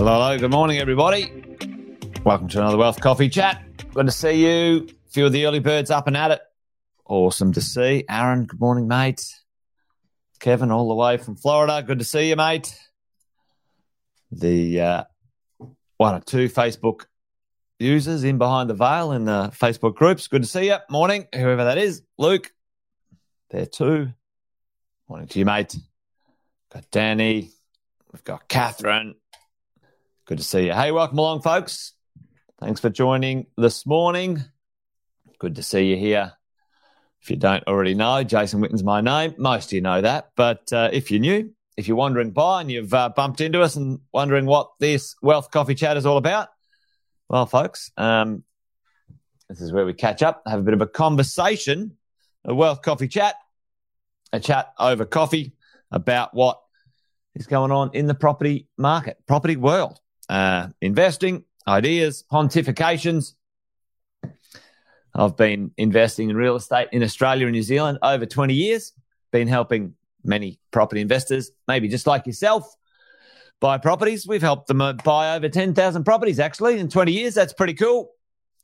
Hello, hello. Good morning, everybody. Welcome to another Wealth Coffee Chat. Good to see you. A few of the early birds up and at it. Awesome to see. Aaron, good morning, mate. Kevin, all the way from Florida. Good to see you, mate. The uh, one or two Facebook users in behind the veil in the Facebook groups. Good to see you. Morning, whoever that is. Luke, there too. Morning to you, mate. Got Danny. We've got Catherine. Good to see you. Hey, welcome along, folks. Thanks for joining this morning. Good to see you here. If you don't already know, Jason Witten's my name. Most of you know that. But uh, if you're new, if you're wandering by and you've uh, bumped into us and wondering what this Wealth Coffee Chat is all about, well, folks, um, this is where we catch up, have a bit of a conversation, a Wealth Coffee Chat, a chat over coffee about what is going on in the property market, property world uh, investing, ideas, pontifications. I've been investing in real estate in Australia and New Zealand over 20 years, been helping many property investors, maybe just like yourself, buy properties. We've helped them uh, buy over 10,000 properties actually in 20 years. That's pretty cool.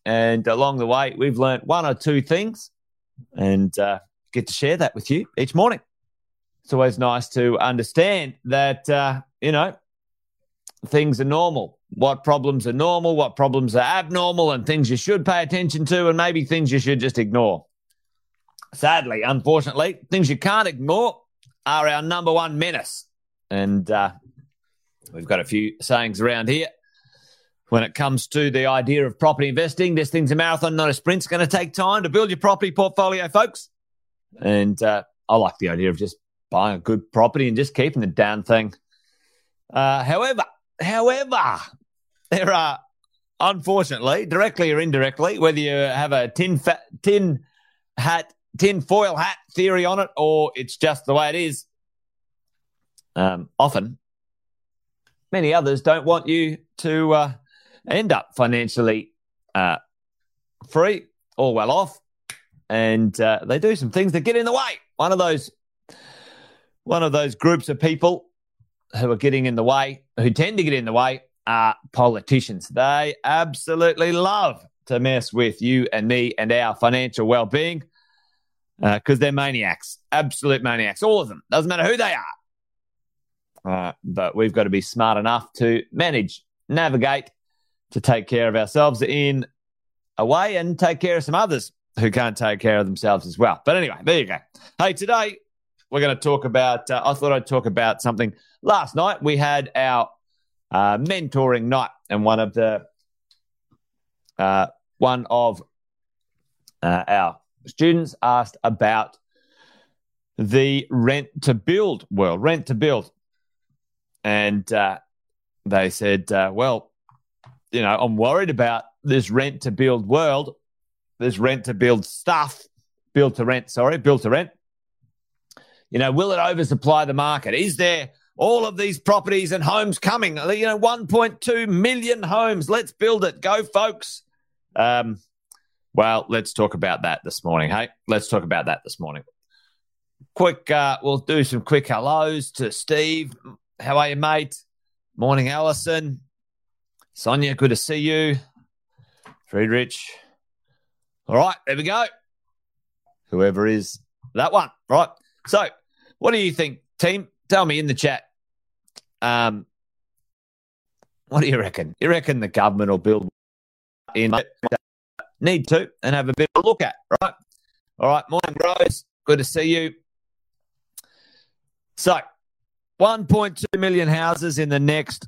And along the way, we've learned one or two things and uh, get to share that with you each morning. It's always nice to understand that, uh, you know, things are normal, what problems are normal, what problems are abnormal, and things you should pay attention to, and maybe things you should just ignore. Sadly, unfortunately, things you can't ignore are our number one menace. And uh, we've got a few sayings around here. When it comes to the idea of property investing, this thing's a marathon, not a sprint. It's going to take time to build your property portfolio, folks. And uh, I like the idea of just buying a good property and just keeping the damn thing. Uh, however, However, there are, unfortunately, directly or indirectly, whether you have a tin, fa- tin hat, tin foil hat theory on it, or it's just the way it is, um, often many others don't want you to uh, end up financially uh, free or well off, and uh, they do some things that get in the way. One of those, one of those groups of people who are getting in the way, who tend to get in the way, are politicians. They absolutely love to mess with you and me and our financial well being because uh, they're maniacs, absolute maniacs, all of them. Doesn't matter who they are. Uh, but we've got to be smart enough to manage, navigate, to take care of ourselves in a way and take care of some others who can't take care of themselves as well. But anyway, there you go. Hey, today we're going to talk about, uh, I thought I'd talk about something. Last night we had our uh, mentoring night, and one of the, uh, one of uh, our students asked about the rent to build world, rent to build. And uh, they said, uh, well, you know, I'm worried about this rent to build world, this rent to build stuff, build to rent, sorry, build to rent. You know, will it oversupply the market? Is there all of these properties and homes coming? You know, 1.2 million homes. Let's build it. Go, folks. Um, well, let's talk about that this morning. Hey, let's talk about that this morning. Quick, uh, we'll do some quick hellos to Steve. How are you, mate? Morning, Allison. Sonia, good to see you. Friedrich. All right, there we go. Whoever is that one, right? So, what do you think, team? Tell me in the chat. Um, what do you reckon? You reckon the government will build in need to and have a bit of a look at, right? All right, morning, Rose. Good to see you. So, 1.2 million houses in the next,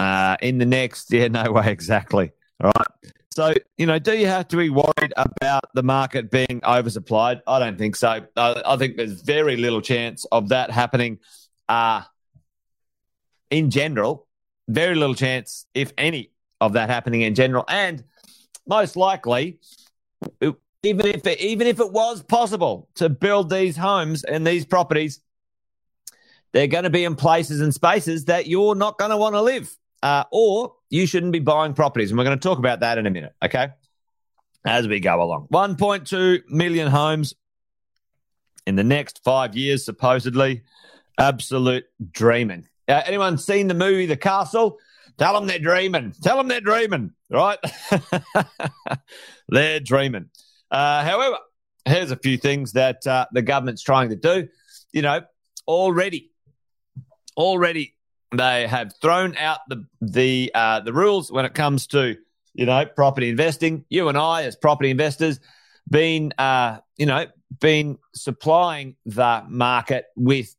uh, in the next, yeah, no way exactly. All right. So, you know, do you have to be worried about the market being oversupplied? I don't think so. I, I think there's very little chance of that happening uh, in general. Very little chance, if any, of that happening in general. And most likely, even if it, even if it was possible to build these homes and these properties, they're going to be in places and spaces that you're not going to want to live uh, or you shouldn't be buying properties. And we're going to talk about that in a minute, okay? As we go along. 1.2 million homes in the next five years, supposedly. Absolute dreaming. Uh, anyone seen the movie The Castle? Tell them they're dreaming. Tell them they're dreaming, right? they're dreaming. Uh, however, here's a few things that uh, the government's trying to do. You know, already, already they have thrown out the the uh, the rules when it comes to you know property investing. You and I, as property investors, been uh, you know been supplying the market with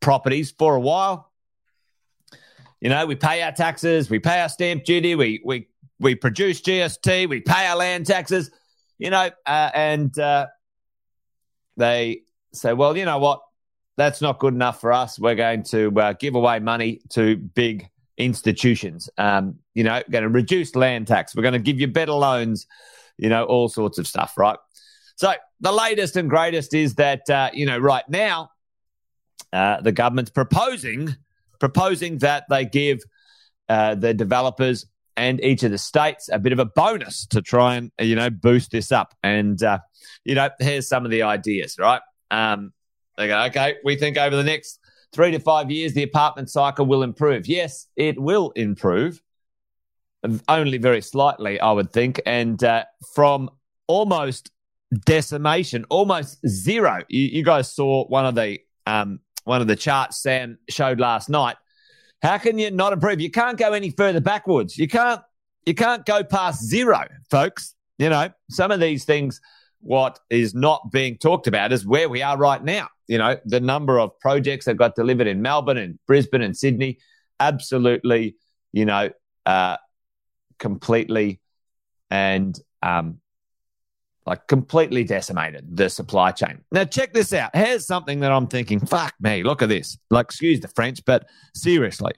properties for a while. You know, we pay our taxes, we pay our stamp duty, we we we produce GST, we pay our land taxes. You know, uh, and uh, they say, well, you know what? That's not good enough for us. We're going to uh, give away money to big institutions. Um, you know, going to reduce land tax. We're going to give you better loans. You know, all sorts of stuff, right? So the latest and greatest is that uh, you know right now uh, the government's proposing proposing that they give uh, the developers and each of the states a bit of a bonus to try and you know boost this up. And uh, you know, here's some of the ideas, right? Um, they go, okay, we think over the next three to five years, the apartment cycle will improve. Yes, it will improve, only very slightly, I would think. And uh, from almost decimation, almost zero. You, you, guys saw one of the um, one of the charts Sam showed last night. How can you not improve? You can't go any further backwards. You can't you can't go past zero, folks. You know, some of these things what is not being talked about is where we are right now. You know, the number of projects that got delivered in Melbourne and Brisbane and Sydney, absolutely, you know, uh, completely and um, like completely decimated the supply chain. Now, check this out. Here's something that I'm thinking, fuck me, look at this. Like, excuse the French, but seriously,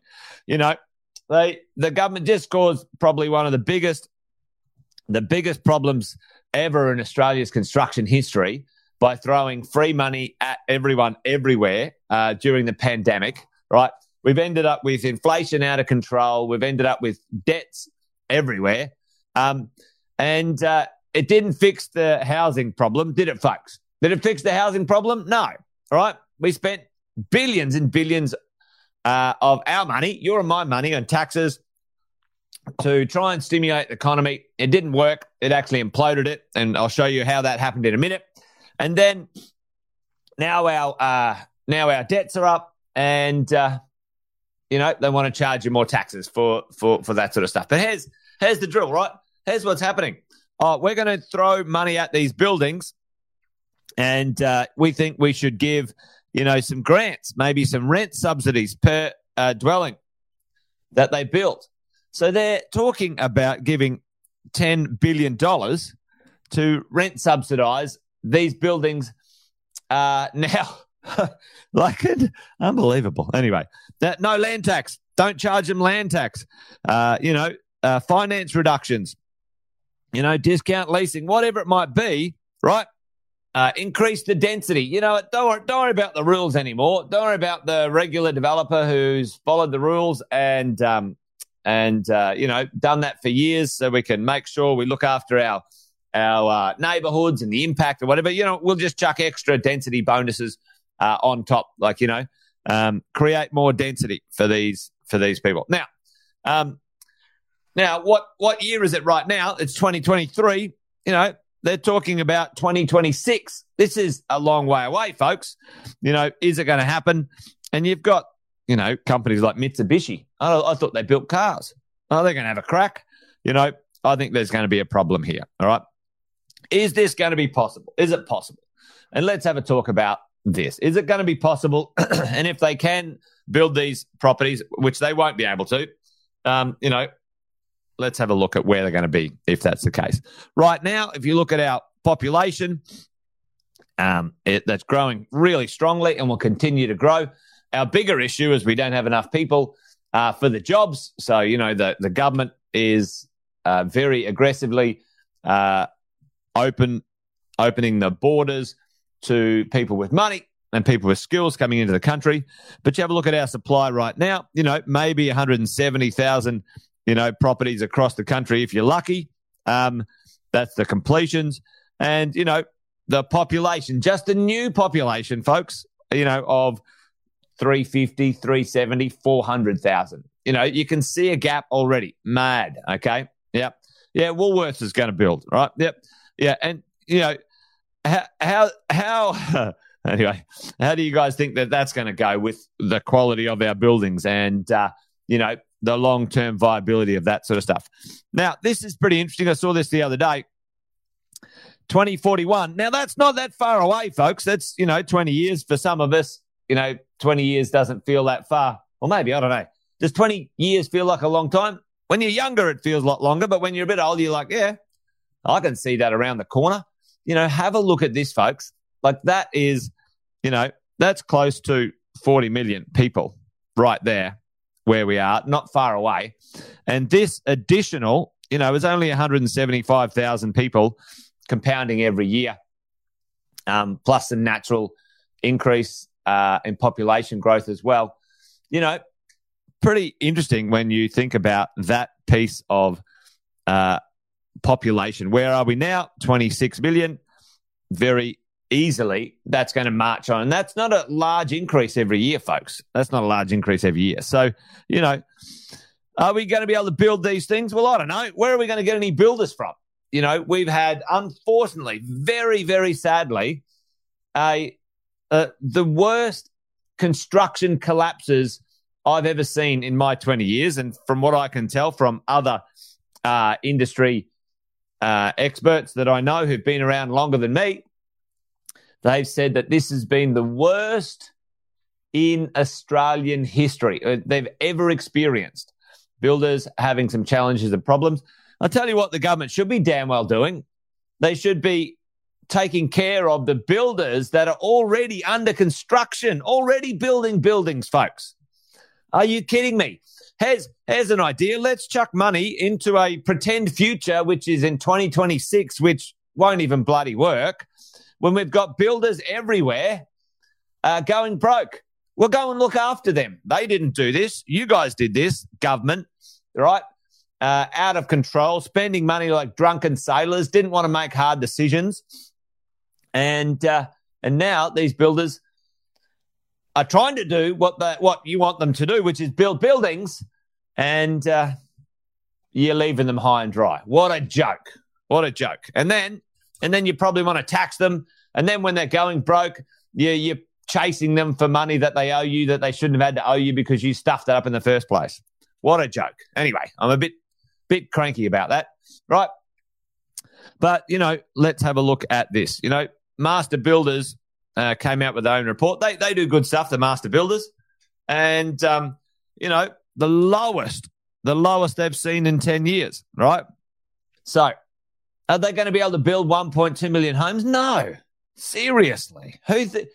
you know, they, the government just caused probably one of the biggest, the biggest problems ever in Australia's construction history by throwing free money at everyone everywhere uh, during the pandemic, right? We've ended up with inflation out of control. We've ended up with debts everywhere. Um, and uh, it didn't fix the housing problem, did it, folks? Did it fix the housing problem? No. All right. We spent billions and billions uh, of our money, your and my money, on taxes to try and stimulate the economy. It didn't work. It actually imploded it. And I'll show you how that happened in a minute. And then now our uh, now our debts are up and uh, you know, they want to charge you more taxes for for for that sort of stuff. But here's here's the drill, right? Here's what's happening oh, we're going to throw money at these buildings and uh, we think we should give, you know, some grants, maybe some rent subsidies per uh, dwelling that they built. So they're talking about giving $10 billion to rent subsidize these buildings uh, now. like it, unbelievable. Anyway, that no land tax. Don't charge them land tax. Uh, you know, uh, finance reductions you know, discount leasing, whatever it might be, right? Uh, increase the density. You know, don't worry, don't worry about the rules anymore. Don't worry about the regular developer who's followed the rules and um, and uh, you know done that for years, so we can make sure we look after our our uh, neighborhoods and the impact or whatever. You know, we'll just chuck extra density bonuses uh, on top, like you know, um, create more density for these for these people. Now, um, now, what, what year is it right now? It's 2023. You know, they're talking about 2026. This is a long way away, folks. You know, is it going to happen? And you've got, you know, companies like Mitsubishi. I, I thought they built cars. Oh, they're going to have a crack. You know, I think there's going to be a problem here. All right. Is this going to be possible? Is it possible? And let's have a talk about this. Is it going to be possible? and if they can build these properties, which they won't be able to, um, you know, let's have a look at where they're going to be if that's the case. Right now, if you look at our population, um, it, that's growing really strongly and will continue to grow. Our bigger issue is we don't have enough people uh, for the jobs. So, you know, the, the government is uh, very aggressively uh, open, opening the borders to people with money and people with skills coming into the country. But you have a look at our supply right now, you know, maybe 170,000 you know, properties across the country if you're lucky. Um, that's the completions. And, you know, the population, just the new population, folks, you know, of 350, 370, 400,000. You know, you can see a gap already. Mad. Okay. Yep. Yeah. Woolworths is going to build, right? Yep. Yeah. And, you know, how, how, how anyway, how do you guys think that that's going to go with the quality of our buildings and, uh, you know, the long term viability of that sort of stuff? Now, this is pretty interesting. I saw this the other day. 2041. Now, that's not that far away, folks. That's, you know, 20 years for some of us. You know, 20 years doesn't feel that far. Or maybe, I don't know. Does 20 years feel like a long time? When you're younger, it feels a lot longer. But when you're a bit older, you're like, yeah, I can see that around the corner. You know, have a look at this, folks. Like that is, you know, that's close to 40 million people right there where we are, not far away. And this additional, you know, is only 175,000 people compounding every year, um, plus the natural increase uh, in population growth as well. You know, pretty interesting when you think about that piece of uh, population. Where are we now? 26 million. Very easily, that's going to march on. And that's not a large increase every year, folks. That's not a large increase every year. So, you know, are we going to be able to build these things? Well, I don't know. Where are we going to get any builders from? You know, we've had, unfortunately, very, very sadly, a uh, the worst construction collapses I've ever seen in my 20 years. And from what I can tell from other uh, industry uh, experts that I know who've been around longer than me, they've said that this has been the worst in Australian history uh, they've ever experienced. Builders having some challenges and problems. I'll tell you what the government should be damn well doing. They should be taking care of the builders that are already under construction, already building buildings, folks. Are you kidding me? Has here's an idea. Let's chuck money into a pretend future, which is in 2026, which won't even bloody work, when we've got builders everywhere uh, going broke. We'll go and look after them. They didn't do this. You guys did this, government, right? Uh, out of control, spending money like drunken sailors, didn't want to make hard decisions. And, uh, and now these builders are trying to do what the, what you want them to do, which is build buildings, and uh, you're leaving them high and dry. What a joke! What a joke! And then and then you probably want to tax them, and then when they're going broke, you you're chasing them for money that they owe you that they shouldn't have had to owe you because you stuffed it up in the first place. What a joke! Anyway, I'm a bit bit cranky about that, right? But you know, let's have a look at this. You know, Master Builders uh, came out with their own report. They they do good stuff, the master builders, and um, you know the lowest, the lowest they've seen in ten years. Right. So, are they going to be able to build 1.2 million homes? No, seriously. Who? Th-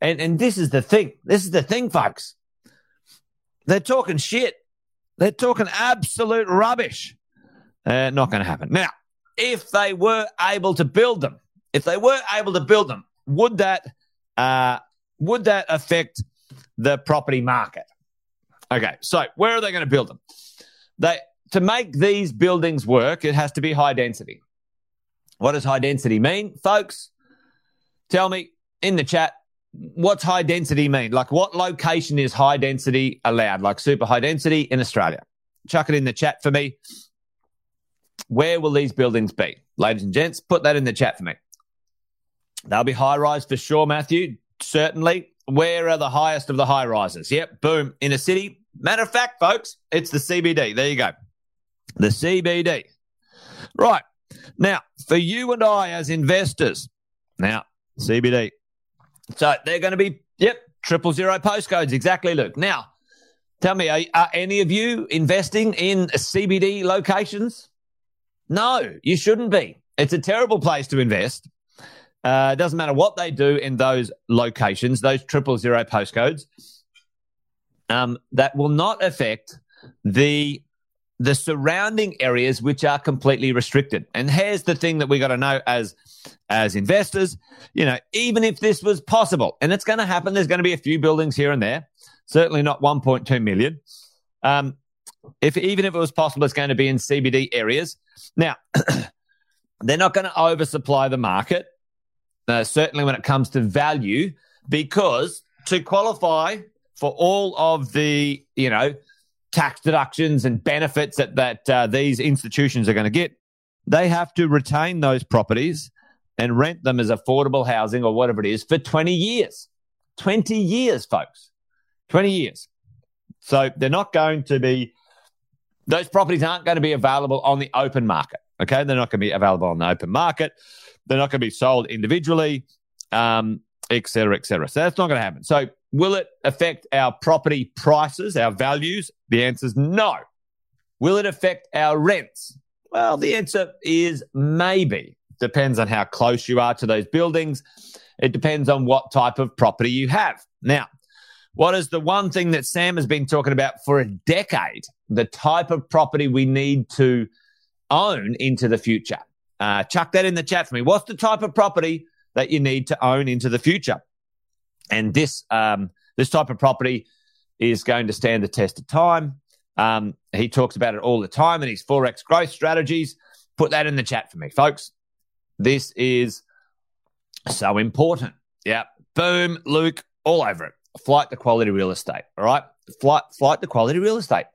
and and this is the thing. This is the thing, folks. They're talking shit. They're talking absolute rubbish. Uh, not going to happen. Now, if they were able to build them, if they were able to build them, would that uh, would that affect the property market? Okay, so where are they going to build them? They to make these buildings work, it has to be high density. What does high density mean, folks? Tell me in the chat. What's high density mean? Like, what location is high density allowed? Like super high density in Australia? Chuck it in the chat for me. Where will these buildings be? Ladies and gents, put that in the chat for me. They'll be high rise for sure, Matthew. Certainly. Where are the highest of the high rises? Yep, boom. In a city. Matter of fact, folks, it's the CBD. There you go. The CBD. Right. Now, for you and I as investors, now, CBD. So they're going to be, yep, triple zero postcodes. Exactly, Luke. Now, tell me, are, are any of you investing in CBD locations? No, you shouldn't be. It's a terrible place to invest. Uh, it doesn't matter what they do in those locations, those triple zero postcodes. Um, that will not affect the the surrounding areas which are completely restricted. And here's the thing that we got to know as as investors, you know, even if this was possible, and it's going to happen, there's going to be a few buildings here and there, certainly not 1.2 million. Um, if even if it was possible, it's going to be in CBD areas. Now, they're not going to oversupply the market uh, certainly when it comes to value, because to qualify for all of the, you know, tax deductions and benefits that, that uh, these institutions are going to get, they have to retain those properties and rent them as affordable housing or whatever it is for 20 years. 20 years, folks. 20 years. So they're not going to be, those properties aren't going to be available on the open market. Okay. They're not going to be available on the open market. They're not going to be sold individually, um, et cetera, et cetera. So that's not going to happen. So will it affect our property prices, our values? The answer is no. Will it affect our rents? Well, the answer is maybe. Depends on how close you are to those buildings. It depends on what type of property you have. Now, what is the one thing that Sam has been talking about for a decade? The type of property we need to own into the future. Uh, chuck that in the chat for me. What's the type of property that you need to own into the future? And this um, this type of property is going to stand the test of time. Um, he talks about it all the time in his forex growth strategies. Put that in the chat for me, folks. This is so important. Yeah, boom, Luke, all over it flight to quality real estate. All right. Flight, flight to quality real estate.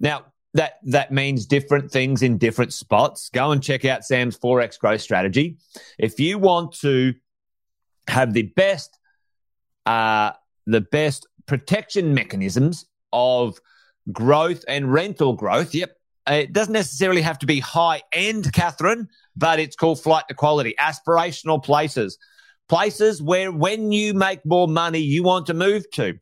Now, that, that means different things in different spots. Go and check out Sam's Forex growth strategy. If you want to have the best, uh, the best protection mechanisms of growth and rental growth, yep, it doesn't necessarily have to be high end, Catherine, but it's called flight to quality, aspirational places places where when you make more money, you want to move to.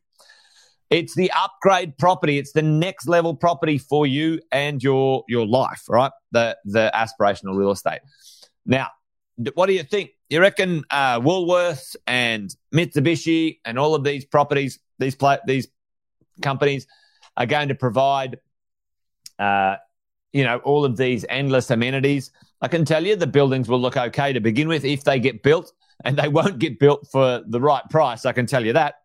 It's the upgrade property. It's the next level property for you and your your life, right? The the aspirational real estate. Now, what do you think? You reckon uh, Woolworths and Mitsubishi and all of these properties, these pla- these companies, are going to provide, uh, you know, all of these endless amenities? I can tell you the buildings will look okay to begin with if they get built and they won't get built for the right price. I can tell you that.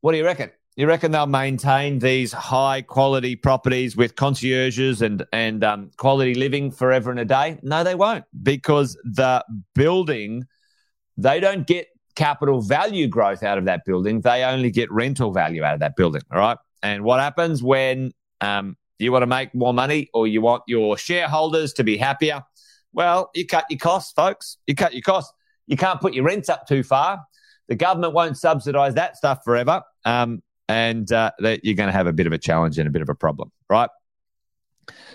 What do you reckon? You reckon they'll maintain these high quality properties with concierges and and um, quality living forever and a day? No, they won't because the building they don't get capital value growth out of that building. They only get rental value out of that building. All right. And what happens when um, you want to make more money or you want your shareholders to be happier? Well, you cut your costs, folks. You cut your costs. You can't put your rents up too far. The government won't subsidise that stuff forever, um, and uh, you're going to have a bit of a challenge and a bit of a problem, right?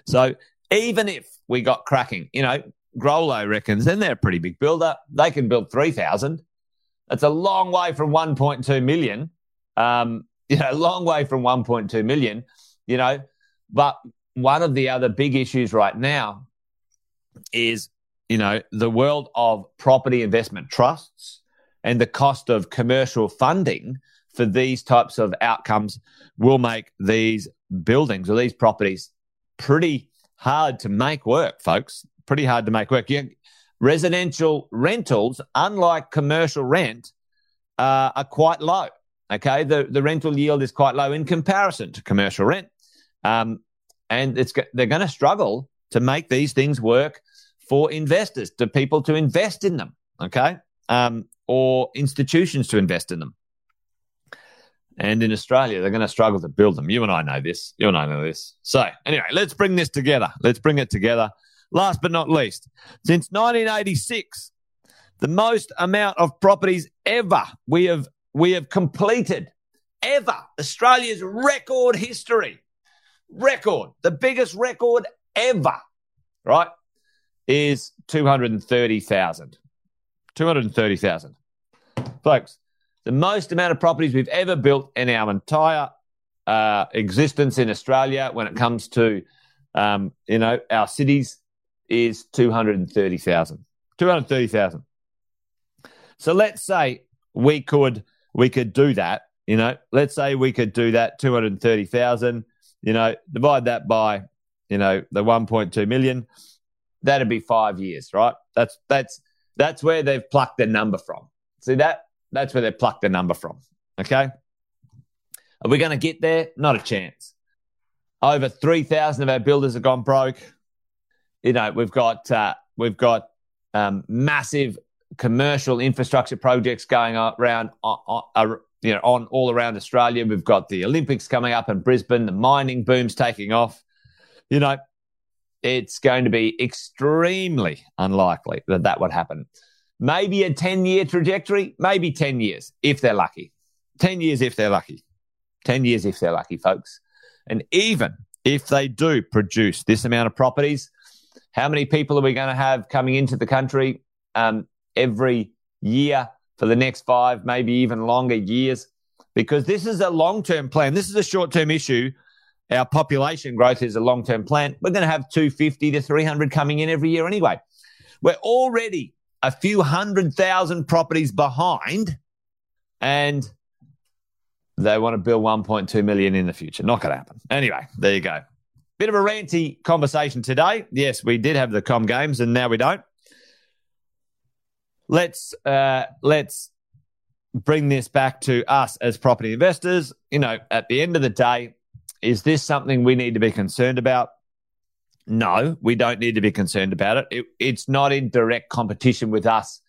So even if we got cracking, you know, Grollo reckons, and they're a pretty big builder, they can build 3,000. That's a long way from 1.2 million. Um, you know, long way from 1.2 million, you know. But one of the other big issues right now is you know, the world of property investment trusts and the cost of commercial funding for these types of outcomes will make these buildings or these properties pretty hard to make work, folks. Pretty hard to make work. Yeah, residential rentals, unlike commercial rent, uh, are quite low. Okay, the the rental yield is quite low in comparison to commercial rent, um, and it's they're going to struggle to make these things work for investors, to people to invest in them, okay? Um, or institutions to invest in them. And in Australia, they're going to struggle to build them. You and I know this. You and I know this. So, anyway, let's bring this together. Let's bring it together. Last but not least, since 1986, the most amount of properties ever we have we have completed ever Australia's record history record the biggest record ever right is 230,000. 230,000. Folks, the most amount of properties we've ever built in our entire uh, existence in Australia when it comes to, um, you know, our cities is 230,000. 230,000. So let's say we could we could do that, you know, let's say we could do that 230,000, you know, divide that by, you know, the 1.2 million that'd be five years, right? That's that's that's where they've plucked the number from. See that? That's where they plucked the number from. Okay. Are we going to get there? Not a chance. Over three thousand of our builders have gone broke. You know, we've got uh, we've got um, massive commercial infrastructure projects going around uh, uh, you know, on all around Australia. We've got the Olympics coming up in Brisbane, the mining boom's taking off. You know, it's going to be extremely unlikely that that would happen. Maybe a 10 year trajectory, maybe 10 years if they're lucky. 10 years if they're lucky. 10 years if they're lucky, folks. And even if they do produce this amount of properties, how many people are we going to have coming into the country um, every year for the next five, maybe even longer years? Because this is a long term plan. This is a short term issue. Our population growth is a long term plan. We're going to have 250 to 300 coming in every year anyway. We're already a few hundred thousand properties behind, and they want to build 1.2 million in the future. Not going to happen. Anyway, there you go. Bit of a ranty conversation today. Yes, we did have the com games, and now we don't. Let's uh, let's bring this back to us as property investors. You know, at the end of the day, is this something we need to be concerned about? No, we don't need to be concerned about it. it it's not in direct competition with us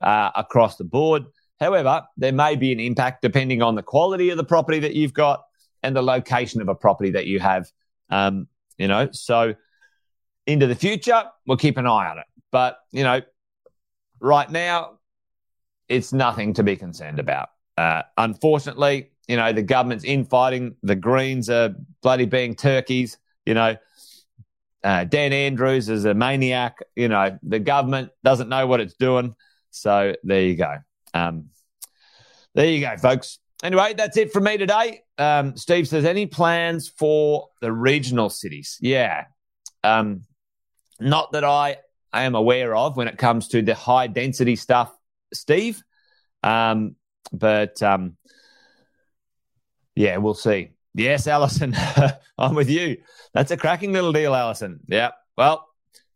uh, across the board. However, there may be an impact depending on the quality of the property that you've got and the location of a property that you have. Um, you know, so into the future, we'll keep an eye on it. But, you know, right now, it's nothing to be concerned about. Uh, unfortunately, you know, the government's infighting. The Greens are bloody being turkeys. You know, uh, Dan Andrews is a maniac. You know, the government doesn't know what it's doing. So there you go. Um, there you go, folks. Anyway, that's it from me today. Um, Steve says, any plans for the regional cities? Yeah. Um, not that I, I am aware of when it comes to the high density stuff, Steve. Um, but um, yeah, we'll see. Yes, Allison, I'm with you. That's a cracking little deal, Allison. Yeah. Well,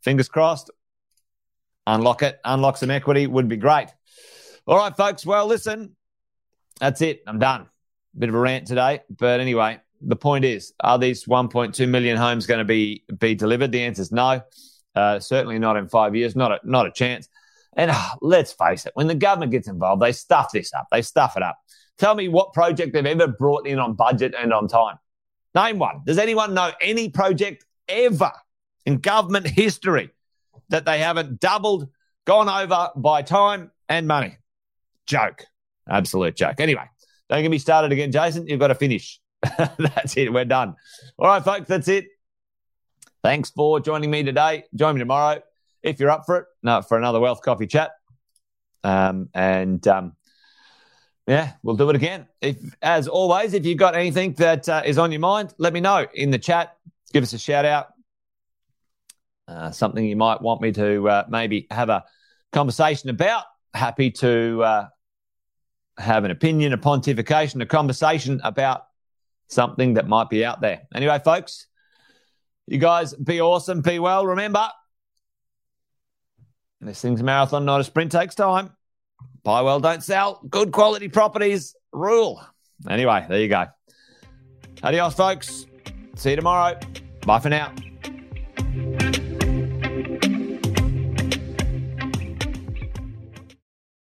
fingers crossed. Unlock it, unlock some equity would be great. All right, folks. Well, listen, that's it. I'm done. Bit of a rant today, but anyway, the point is, are these 1.2 million homes going to be be delivered? The answer is no. Uh, certainly not in five years. Not a, not a chance. And uh, let's face it, when the government gets involved, they stuff this up. They stuff it up. Tell me what project they've ever brought in on budget and on time. Name one. Does anyone know any project ever in government history that they haven't doubled, gone over by time and money? Joke. Absolute joke. Anyway, don't get me started again, Jason. You've got to finish. that's it. We're done. All right, folks, that's it. Thanks for joining me today. Join me tomorrow if you're up for it, no, for another Wealth Coffee chat. Um, and um, yeah, we'll do it again. If, as always, if you've got anything that uh, is on your mind, let me know in the chat. Give us a shout out. Uh, something you might want me to uh, maybe have a conversation about. Happy to uh, have an opinion, a pontification, a conversation about something that might be out there. Anyway, folks, you guys be awesome, be well. Remember, this thing's a marathon, not a sprint, takes time. Buy well, don't sell. Good quality properties rule. Anyway, there you go. Adios, folks. See you tomorrow. Bye for now.